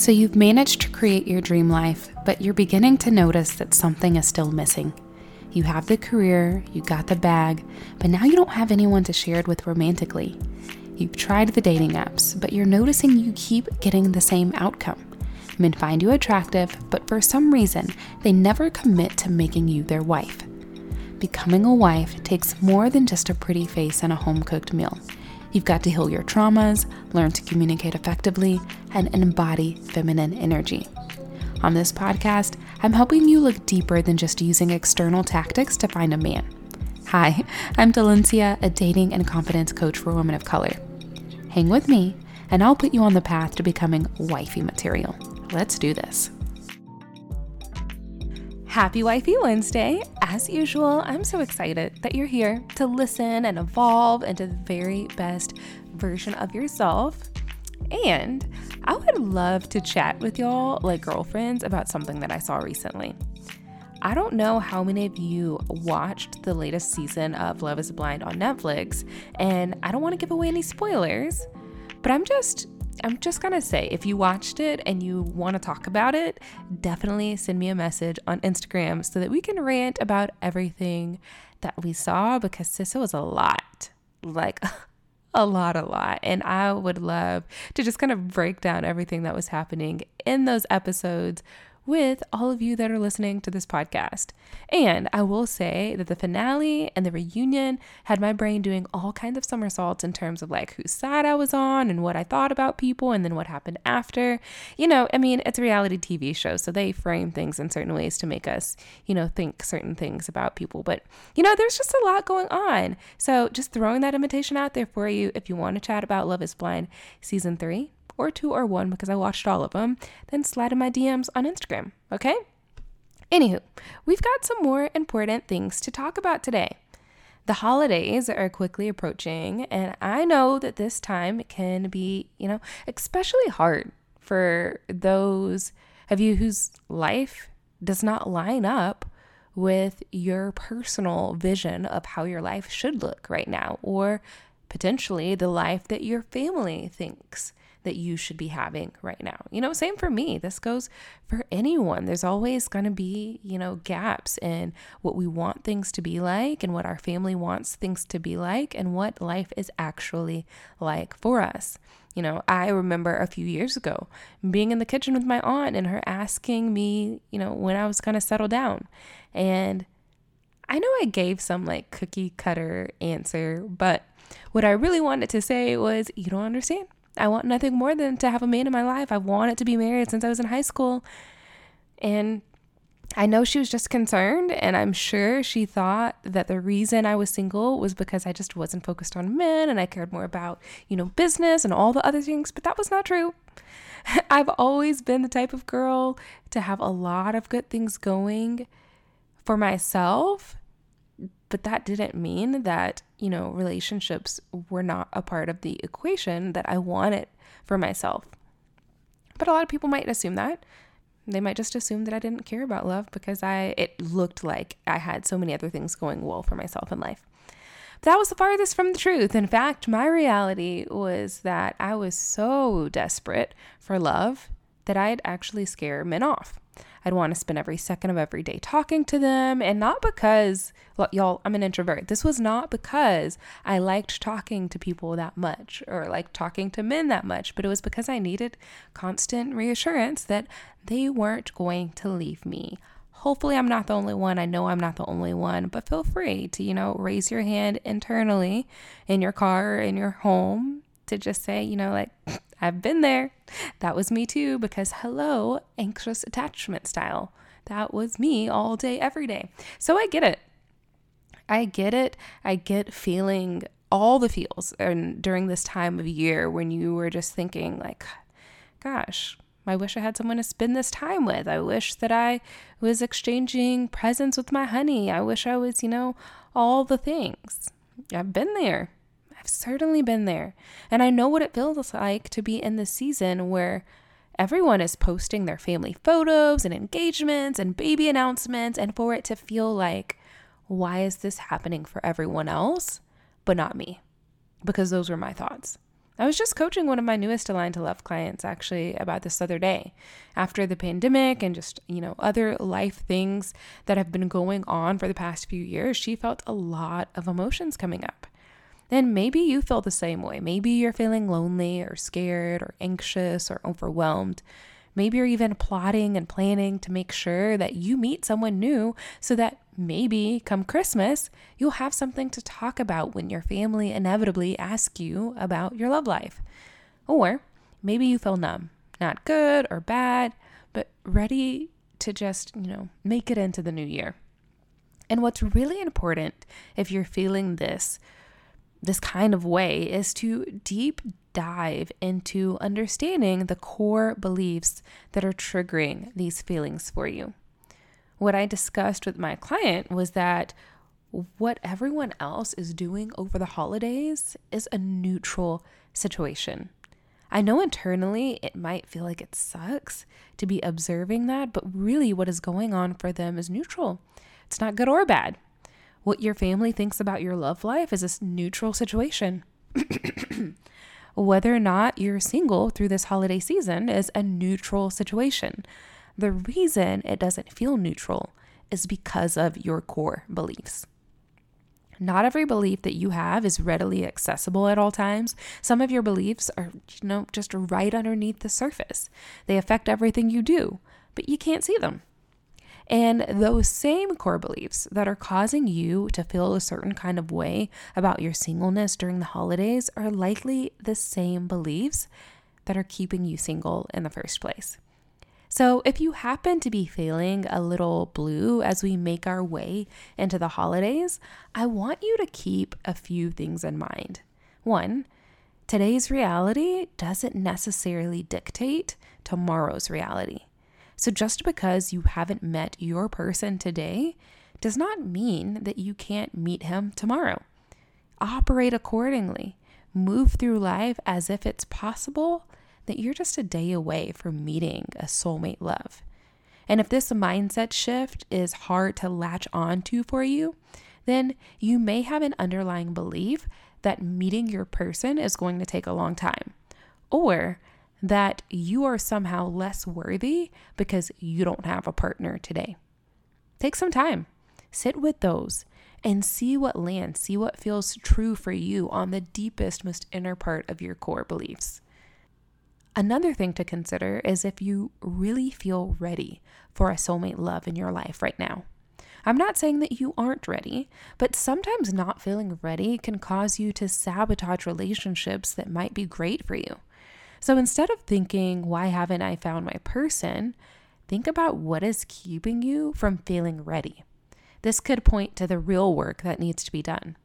So you've managed to create your dream life, but you're beginning to notice that something is still missing. You have the career, you got the bag, but now you don't have anyone to share it with romantically. You've tried the dating apps, but you're noticing you keep getting the same outcome. Men find you attractive, but for some reason, they never commit to making you their wife. Becoming a wife takes more than just a pretty face and a home cooked meal. You've got to heal your traumas, learn to communicate effectively, and embody feminine energy. On this podcast, I'm helping you look deeper than just using external tactics to find a man. Hi, I'm Delencia, a dating and confidence coach for women of color. Hang with me, and I'll put you on the path to becoming wifey material. Let's do this. Happy Wifey Wednesday. As usual, I'm so excited that you're here to listen and evolve into the very best version of yourself. And I would love to chat with y'all, like girlfriends, about something that I saw recently. I don't know how many of you watched the latest season of Love is Blind on Netflix, and I don't want to give away any spoilers, but I'm just I'm just gonna say, if you watched it and you want to talk about it, definitely send me a message on Instagram so that we can rant about everything that we saw because this was a lot. Like, a lot, a lot. And I would love to just kind of break down everything that was happening in those episodes with all of you that are listening to this podcast. And I will say that the finale and the reunion had my brain doing all kinds of somersaults in terms of like whose side I was on and what I thought about people and then what happened after. You know, I mean, it's a reality TV show, so they frame things in certain ways to make us, you know, think certain things about people. But, you know, there's just a lot going on. So just throwing that invitation out there for you if you want to chat about Love is Blind season three or two or one because I watched all of them, then slide in my DMs on Instagram, okay? Anywho, we've got some more important things to talk about today. The holidays are quickly approaching, and I know that this time can be, you know, especially hard for those of you whose life does not line up with your personal vision of how your life should look right now, or potentially the life that your family thinks that you should be having right now. You know, same for me. This goes for anyone. There's always going to be, you know, gaps in what we want things to be like and what our family wants things to be like and what life is actually like for us. You know, I remember a few years ago being in the kitchen with my aunt and her asking me, you know, when I was going to settle down. And I know I gave some like cookie cutter answer, but what I really wanted to say was, you don't understand. I want nothing more than to have a man in my life. I've wanted to be married since I was in high school. And I know she was just concerned, and I'm sure she thought that the reason I was single was because I just wasn't focused on men and I cared more about, you know, business and all the other things, but that was not true. I've always been the type of girl to have a lot of good things going for myself but that didn't mean that, you know, relationships were not a part of the equation that I wanted for myself. But a lot of people might assume that. They might just assume that I didn't care about love because I it looked like I had so many other things going well for myself in life. But that was the farthest from the truth. In fact, my reality was that I was so desperate for love that I'd actually scare men off. I'd want to spend every second of every day talking to them. And not because, y'all, I'm an introvert. This was not because I liked talking to people that much or like talking to men that much, but it was because I needed constant reassurance that they weren't going to leave me. Hopefully, I'm not the only one. I know I'm not the only one, but feel free to, you know, raise your hand internally in your car, in your home, to just say, you know, like, I've been there. That was me too, because hello, anxious attachment style. That was me all day, every day. So I get it. I get it. I get feeling all the feels and during this time of year when you were just thinking like gosh I wish I had someone to spend this time with. I wish that I was exchanging presents with my honey. I wish I was, you know, all the things. I've been there. I've certainly been there. And I know what it feels like to be in the season where everyone is posting their family photos and engagements and baby announcements, and for it to feel like, why is this happening for everyone else, but not me? Because those were my thoughts. I was just coaching one of my newest Aligned to Love clients actually about this other day. After the pandemic and just, you know, other life things that have been going on for the past few years, she felt a lot of emotions coming up. And maybe you feel the same way. Maybe you're feeling lonely or scared or anxious or overwhelmed. Maybe you're even plotting and planning to make sure that you meet someone new so that maybe come Christmas, you'll have something to talk about when your family inevitably asks you about your love life. Or maybe you feel numb, not good or bad, but ready to just, you know, make it into the new year. And what's really important if you're feeling this this kind of way is to deep dive into understanding the core beliefs that are triggering these feelings for you. What I discussed with my client was that what everyone else is doing over the holidays is a neutral situation. I know internally it might feel like it sucks to be observing that, but really what is going on for them is neutral. It's not good or bad. What your family thinks about your love life is a neutral situation. Whether or not you're single through this holiday season is a neutral situation. The reason it doesn't feel neutral is because of your core beliefs. Not every belief that you have is readily accessible at all times. Some of your beliefs are, you know, just right underneath the surface. They affect everything you do, but you can't see them. And those same core beliefs that are causing you to feel a certain kind of way about your singleness during the holidays are likely the same beliefs that are keeping you single in the first place. So, if you happen to be feeling a little blue as we make our way into the holidays, I want you to keep a few things in mind. One, today's reality doesn't necessarily dictate tomorrow's reality. So just because you haven't met your person today does not mean that you can't meet him tomorrow. Operate accordingly. Move through life as if it's possible that you're just a day away from meeting a soulmate love. And if this mindset shift is hard to latch on to for you, then you may have an underlying belief that meeting your person is going to take a long time. Or that you are somehow less worthy because you don't have a partner today. Take some time, sit with those, and see what lands, see what feels true for you on the deepest, most inner part of your core beliefs. Another thing to consider is if you really feel ready for a soulmate love in your life right now. I'm not saying that you aren't ready, but sometimes not feeling ready can cause you to sabotage relationships that might be great for you. So instead of thinking, why haven't I found my person? Think about what is keeping you from feeling ready. This could point to the real work that needs to be done.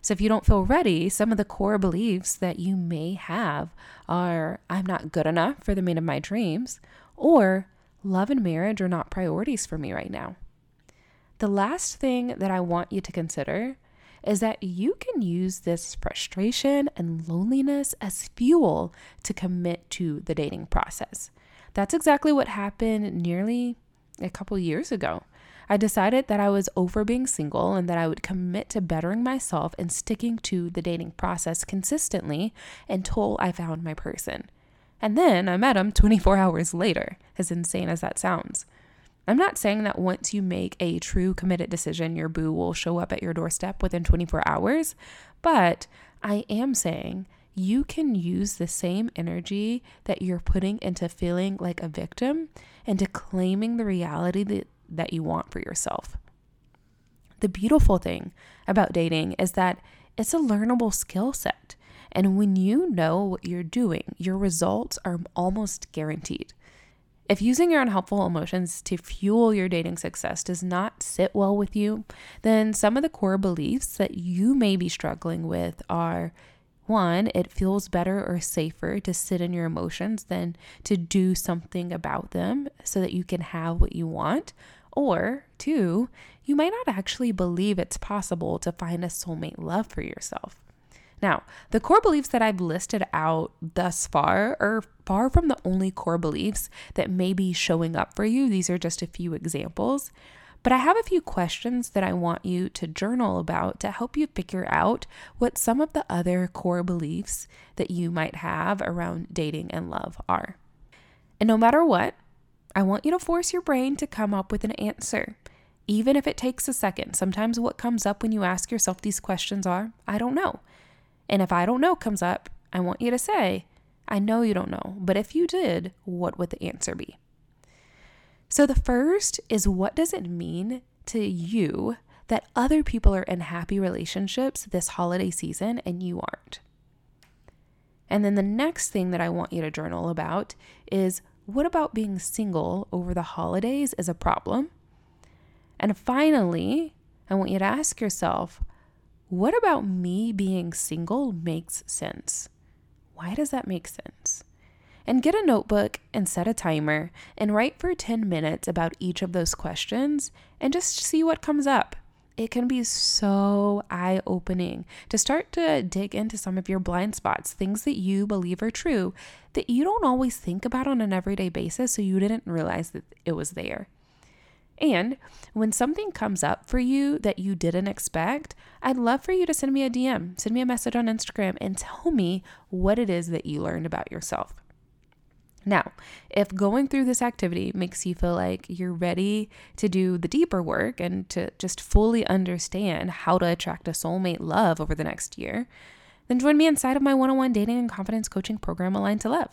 So, if you don't feel ready, some of the core beliefs that you may have are I'm not good enough for the man of my dreams, or love and marriage are not priorities for me right now. The last thing that I want you to consider is that you can use this frustration and loneliness as fuel to commit to the dating process. That's exactly what happened nearly a couple years ago. I decided that I was over being single and that I would commit to bettering myself and sticking to the dating process consistently until I found my person. And then I met him 24 hours later, as insane as that sounds. I'm not saying that once you make a true committed decision, your boo will show up at your doorstep within 24 hours, but I am saying you can use the same energy that you're putting into feeling like a victim into claiming the reality that, that you want for yourself. The beautiful thing about dating is that it's a learnable skill set. And when you know what you're doing, your results are almost guaranteed. If using your unhelpful emotions to fuel your dating success does not sit well with you, then some of the core beliefs that you may be struggling with are one, it feels better or safer to sit in your emotions than to do something about them so that you can have what you want. Or two, you might not actually believe it's possible to find a soulmate love for yourself. Now, the core beliefs that I've listed out thus far are far from the only core beliefs that may be showing up for you. These are just a few examples. But I have a few questions that I want you to journal about to help you figure out what some of the other core beliefs that you might have around dating and love are. And no matter what, I want you to force your brain to come up with an answer. Even if it takes a second, sometimes what comes up when you ask yourself these questions are, I don't know. And if I don't know comes up, I want you to say, I know you don't know, but if you did, what would the answer be? So the first is what does it mean to you that other people are in happy relationships this holiday season and you aren't? And then the next thing that I want you to journal about is what about being single over the holidays is a problem? And finally, I want you to ask yourself, what about me being single makes sense? Why does that make sense? And get a notebook and set a timer and write for 10 minutes about each of those questions and just see what comes up. It can be so eye opening to start to dig into some of your blind spots, things that you believe are true that you don't always think about on an everyday basis, so you didn't realize that it was there. And when something comes up for you that you didn't expect, I'd love for you to send me a DM, send me a message on Instagram, and tell me what it is that you learned about yourself. Now, if going through this activity makes you feel like you're ready to do the deeper work and to just fully understand how to attract a soulmate love over the next year, then join me inside of my one on one dating and confidence coaching program, Aligned to Love.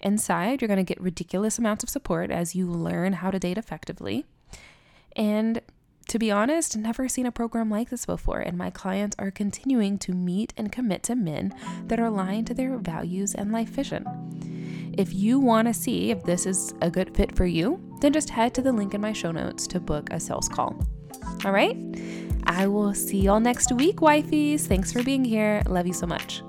Inside, you're going to get ridiculous amounts of support as you learn how to date effectively. And to be honest, never seen a program like this before, and my clients are continuing to meet and commit to men that are aligned to their values and life vision. If you want to see if this is a good fit for you, then just head to the link in my show notes to book a sales call. All right? I will see y'all next week, wifeys. Thanks for being here. Love you so much.